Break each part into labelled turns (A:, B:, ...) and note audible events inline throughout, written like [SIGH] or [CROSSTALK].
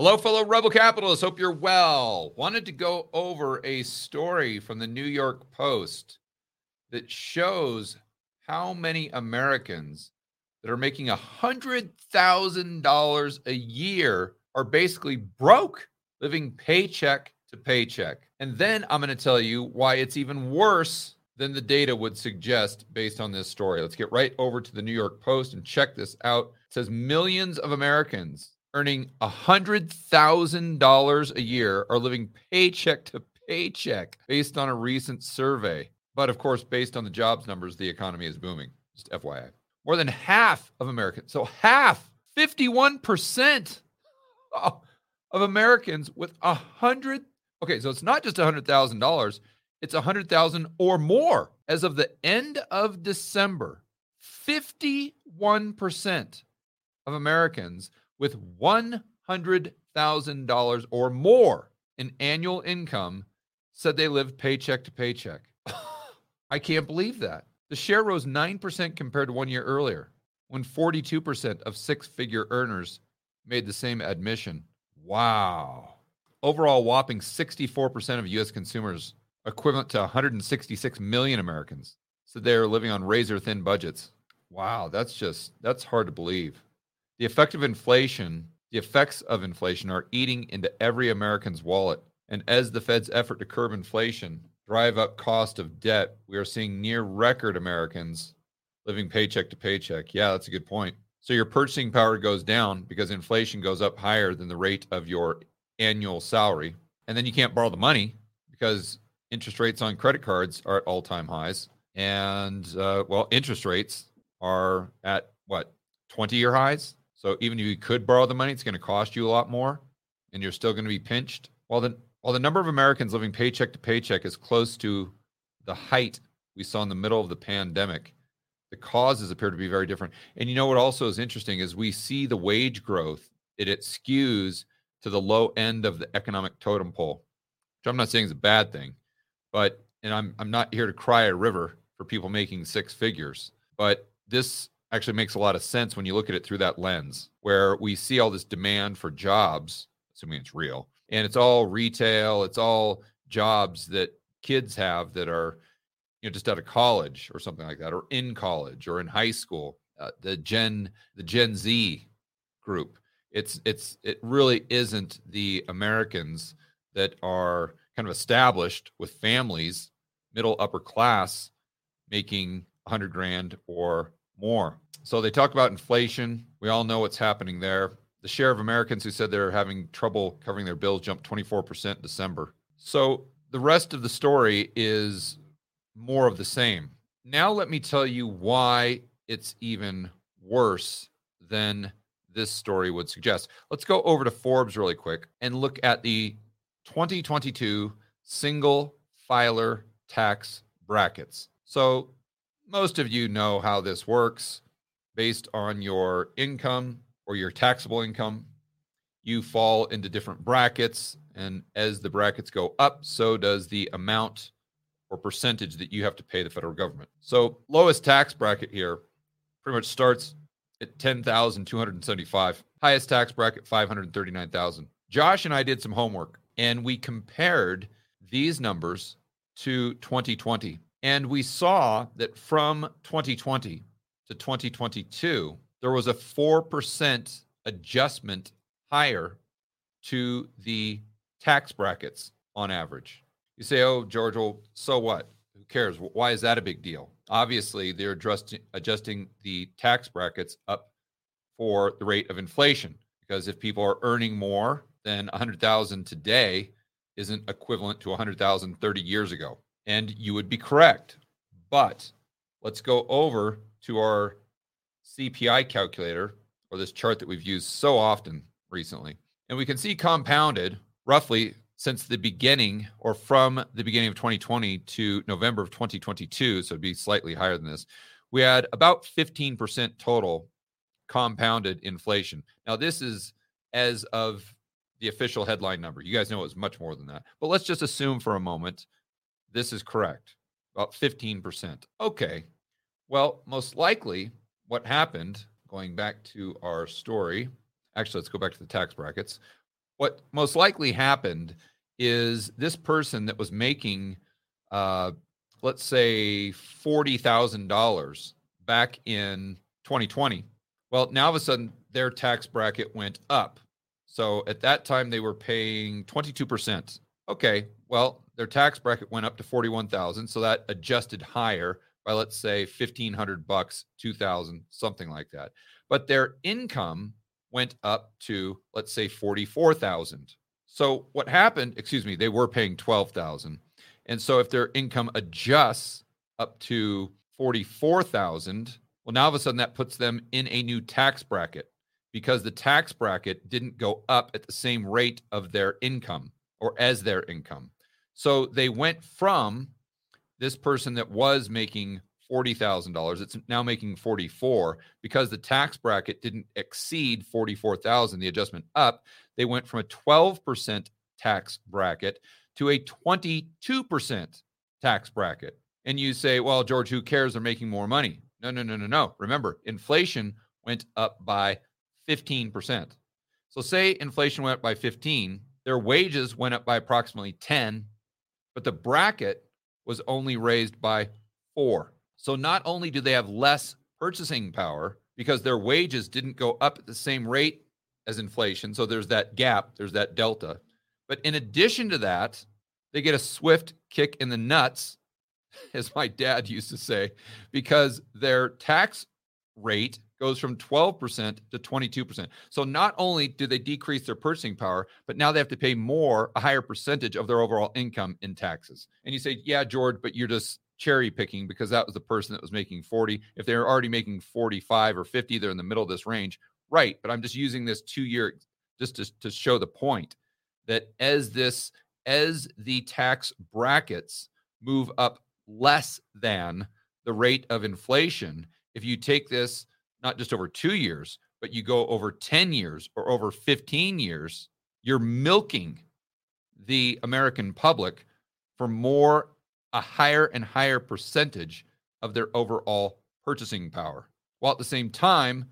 A: Hello, fellow rebel capitalists. Hope you're well. Wanted to go over a story from the New York Post that shows how many Americans that are making $100,000 a year are basically broke, living paycheck to paycheck. And then I'm going to tell you why it's even worse than the data would suggest based on this story. Let's get right over to the New York Post and check this out. It says millions of Americans earning $100,000 a year are living paycheck to paycheck based on a recent survey. But of course, based on the jobs numbers, the economy is booming. Just FYI. More than half of Americans, so half, 51% [LAUGHS] of Americans with a hundred. Okay, so it's not just a hundred thousand dollars; it's a hundred thousand or more. As of the end of December, fifty-one percent of Americans with $100,000 or more in annual income said they lived paycheck to paycheck. [LAUGHS] I can't believe that. The share rose 9% compared to one year earlier, when 42% of six figure earners made the same admission. Wow. Overall, whopping 64% of U.S. consumers, equivalent to 166 million Americans, said they are living on razor thin budgets. Wow, that's just, that's hard to believe. The effect of inflation, the effects of inflation are eating into every American's wallet. And as the Fed's effort to curb inflation drive up cost of debt, we are seeing near record Americans living paycheck to paycheck. Yeah, that's a good point. So your purchasing power goes down because inflation goes up higher than the rate of your annual salary. And then you can't borrow the money because interest rates on credit cards are at all time highs. And uh, well, interest rates are at what, 20 year highs? So even if you could borrow the money, it's going to cost you a lot more and you're still going to be pinched. While the, while the number of Americans living paycheck to paycheck is close to the height we saw in the middle of the pandemic, the causes appear to be very different. And you know what also is interesting is we see the wage growth, it, it skews to the low end of the economic totem pole, which I'm not saying is a bad thing, but and I'm I'm not here to cry a river for people making six figures, but this actually makes a lot of sense when you look at it through that lens, where we see all this demand for jobs, assuming it's real, and it's all retail, it's all jobs that kids have that are, you know, just out of college or something like that, or in college or in high school. Uh, the Gen the Gen Z group. It's it's it really isn't the Americans that are kind of established with families, middle upper class, making 100 grand or more. So they talk about inflation. We all know what's happening there. The share of Americans who said they're having trouble covering their bills jumped 24% in December. So the rest of the story is more of the same. Now, let me tell you why it's even worse than this story would suggest. Let's go over to Forbes really quick and look at the 2022 single filer tax brackets. So most of you know how this works based on your income or your taxable income. You fall into different brackets. And as the brackets go up, so does the amount or percentage that you have to pay the federal government. So, lowest tax bracket here pretty much starts at 10,275. Highest tax bracket 539,000. Josh and I did some homework and we compared these numbers to 2020. And we saw that from 2020 to 2022, there was a 4% adjustment higher to the tax brackets on average. You say, oh, George, well, so what? Who cares? Why is that a big deal? Obviously, they're adjusting, the tax brackets up for the rate of inflation because if people are earning more than 100,000 today isn't equivalent to 100,000 30 years ago. And you would be correct. But let's go over to our CPI calculator or this chart that we've used so often recently. And we can see compounded roughly since the beginning or from the beginning of 2020 to November of 2022. So it'd be slightly higher than this. We had about 15% total compounded inflation. Now, this is as of the official headline number. You guys know it was much more than that. But let's just assume for a moment this is correct about 15%. Okay. Well, most likely what happened, going back to our story, actually, let's go back to the tax brackets. what most likely happened is this person that was making, uh, let's say, $40,000 back in 2020. Well, now of a sudden their tax bracket went up. So at that time they were paying 22%. Okay, well, their tax bracket went up to 41,000, so that adjusted higher by let's say 1500 bucks, 2000, something like that. But their income went up to let's say 44,000. So what happened, excuse me, they were paying 12,000. And so if their income adjusts up to 44,000, well now of a sudden that puts them in a new tax bracket because the tax bracket didn't go up at the same rate of their income or as their income. So they went from this person that was making $40,000. It's now making 44 because the tax bracket didn't exceed 44,000 the adjustment up. They went from a 12% tax bracket to a 22% tax bracket. And you say, "Well, George, who cares? They're making more money." No, no, no, no, no. Remember, inflation went up by 15%. So say inflation went up by 15, their wages went up by approximately 10, but the bracket was only raised by 4. So not only do they have less purchasing power because their wages didn't go up at the same rate as inflation, so there's that gap, there's that delta. But in addition to that, they get a swift kick in the nuts, [LAUGHS] as my dad used to say, because their tax rate goes from 12% to 22%. So not only do they decrease their purchasing power, but now they have to pay more, a higher percentage of their overall income in taxes. And you say, yeah, George, but you're just cherry picking because that was the person that was making 40. If they're already making 45 or 50, they're in the middle of this range. Right. But I'm just using this two year just to, to show the point that as this, as the tax brackets move up less than the rate of inflation, if you take this not just over two years, but you go over 10 years or over 15 years, you're milking the American public for more a higher and higher percentage of their overall purchasing power. While at the same time,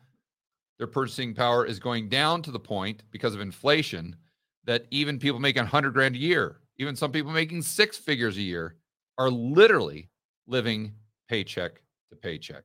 A: their purchasing power is going down to the point because of inflation that even people making 100 grand a year, even some people making six figures a year, are literally living paycheck to paycheck.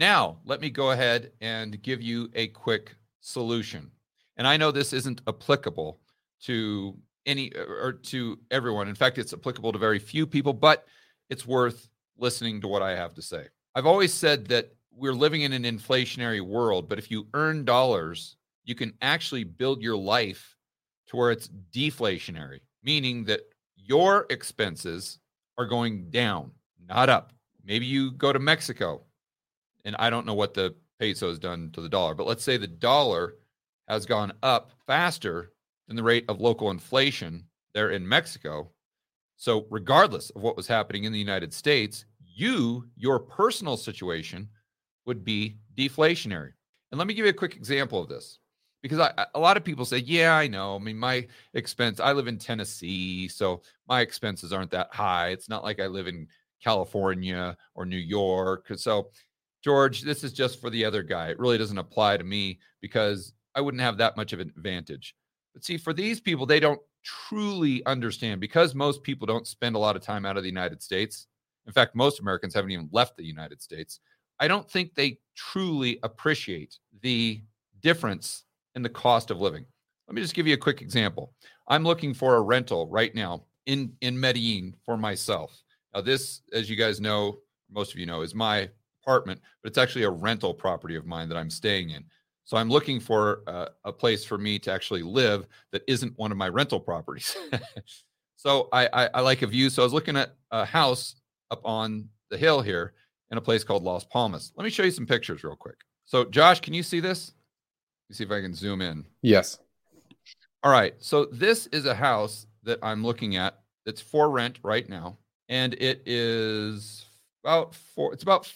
A: Now, let me go ahead and give you a quick solution. And I know this isn't applicable to any or to everyone. In fact, it's applicable to very few people, but it's worth listening to what I have to say. I've always said that we're living in an inflationary world, but if you earn dollars, you can actually build your life to where it's deflationary, meaning that your expenses are going down, not up. Maybe you go to Mexico and I don't know what the peso has done to the dollar, but let's say the dollar has gone up faster than the rate of local inflation there in Mexico. So, regardless of what was happening in the United States, you, your personal situation would be deflationary. And let me give you a quick example of this because I, a lot of people say, Yeah, I know. I mean, my expense, I live in Tennessee, so my expenses aren't that high. It's not like I live in California or New York. So, George, this is just for the other guy. It really doesn't apply to me because I wouldn't have that much of an advantage. But see, for these people, they don't truly understand because most people don't spend a lot of time out of the United States. In fact, most Americans haven't even left the United States. I don't think they truly appreciate the difference in the cost of living. Let me just give you a quick example. I'm looking for a rental right now in in Medellin for myself. Now, this, as you guys know, most of you know, is my apartment, but it's actually a rental property of mine that I'm staying in. So I'm looking for uh, a place for me to actually live that isn't one of my rental properties. [LAUGHS] so I, I, I like a view. So I was looking at a house up on the hill here in a place called Las Palmas. Let me show you some pictures real quick. So Josh, can you see this? Let me see if I can zoom in.
B: Yes.
A: All right. So this is a house that I'm looking at that's for rent right now, and it is about four. It's about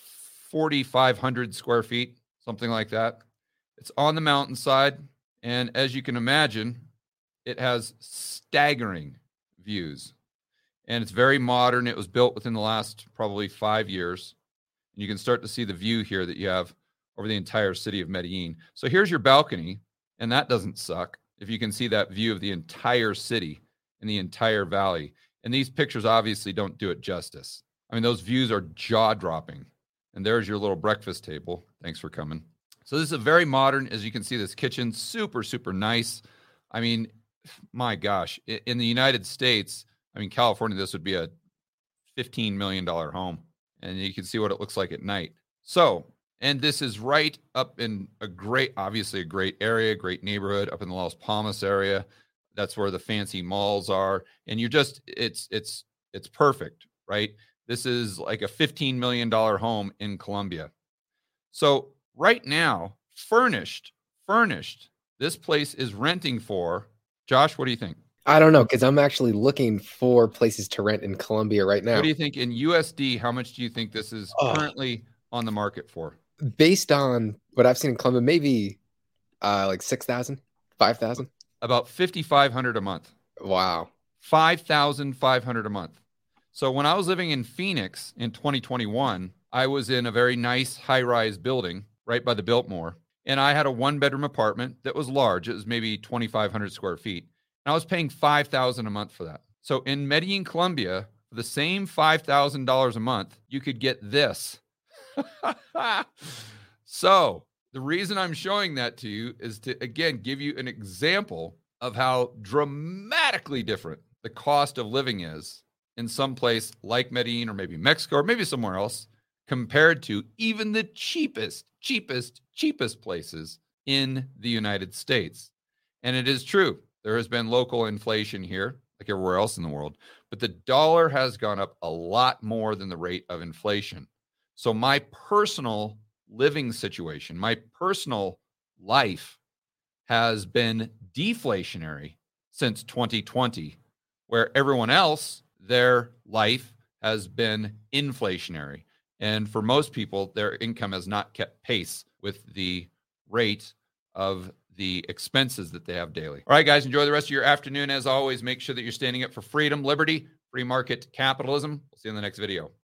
A: 4,500 square feet, something like that. It's on the mountainside. And as you can imagine, it has staggering views. And it's very modern. It was built within the last probably five years. And you can start to see the view here that you have over the entire city of Medellin. So here's your balcony, and that doesn't suck. If you can see that view of the entire city and the entire valley. And these pictures obviously don't do it justice. I mean, those views are jaw dropping. And there's your little breakfast table. Thanks for coming. So this is a very modern, as you can see, this kitchen, super, super nice. I mean, my gosh, in the United States, I mean, California, this would be a $15 million home. And you can see what it looks like at night. So, and this is right up in a great, obviously a great area, great neighborhood up in the Las Palmas area. That's where the fancy malls are. And you're just, it's, it's, it's perfect, right? This is like a $15 million home in Colombia. So right now, furnished, furnished, this place is renting for. Josh, what do you think?
B: I don't know because I'm actually looking for places to rent in Colombia right now.
A: What do you think in USD? How much do you think this is oh. currently on the market for?
B: Based on what I've seen in Colombia, maybe uh, like 6,000, 5,000?
A: About 5,500 a month.
B: Wow.
A: 5,500 a month. So when I was living in Phoenix in 2021, I was in a very nice high rise building right by the Biltmore. And I had a one bedroom apartment that was large. It was maybe 2,500 square feet. And I was paying 5000 a month for that. So in Medellin, Colombia, for the same $5,000 a month, you could get this. [LAUGHS] so the reason I'm showing that to you is to, again, give you an example of how dramatically different the cost of living is in some place like Medellin or maybe Mexico or maybe somewhere else compared to even the cheapest, cheapest, cheapest places in the United States. And it is true, there has been local inflation here, like everywhere else in the world, but the dollar has gone up a lot more than the rate of inflation. So, my personal living situation, my personal life has been deflationary since 2020, where everyone else, their life has been inflationary. And for most people, their income has not kept pace with the rate of the expenses that they have daily. All right, guys, enjoy the rest of your afternoon. As always, make sure that you're standing up for freedom, liberty, free market capitalism. We'll see you in the next video.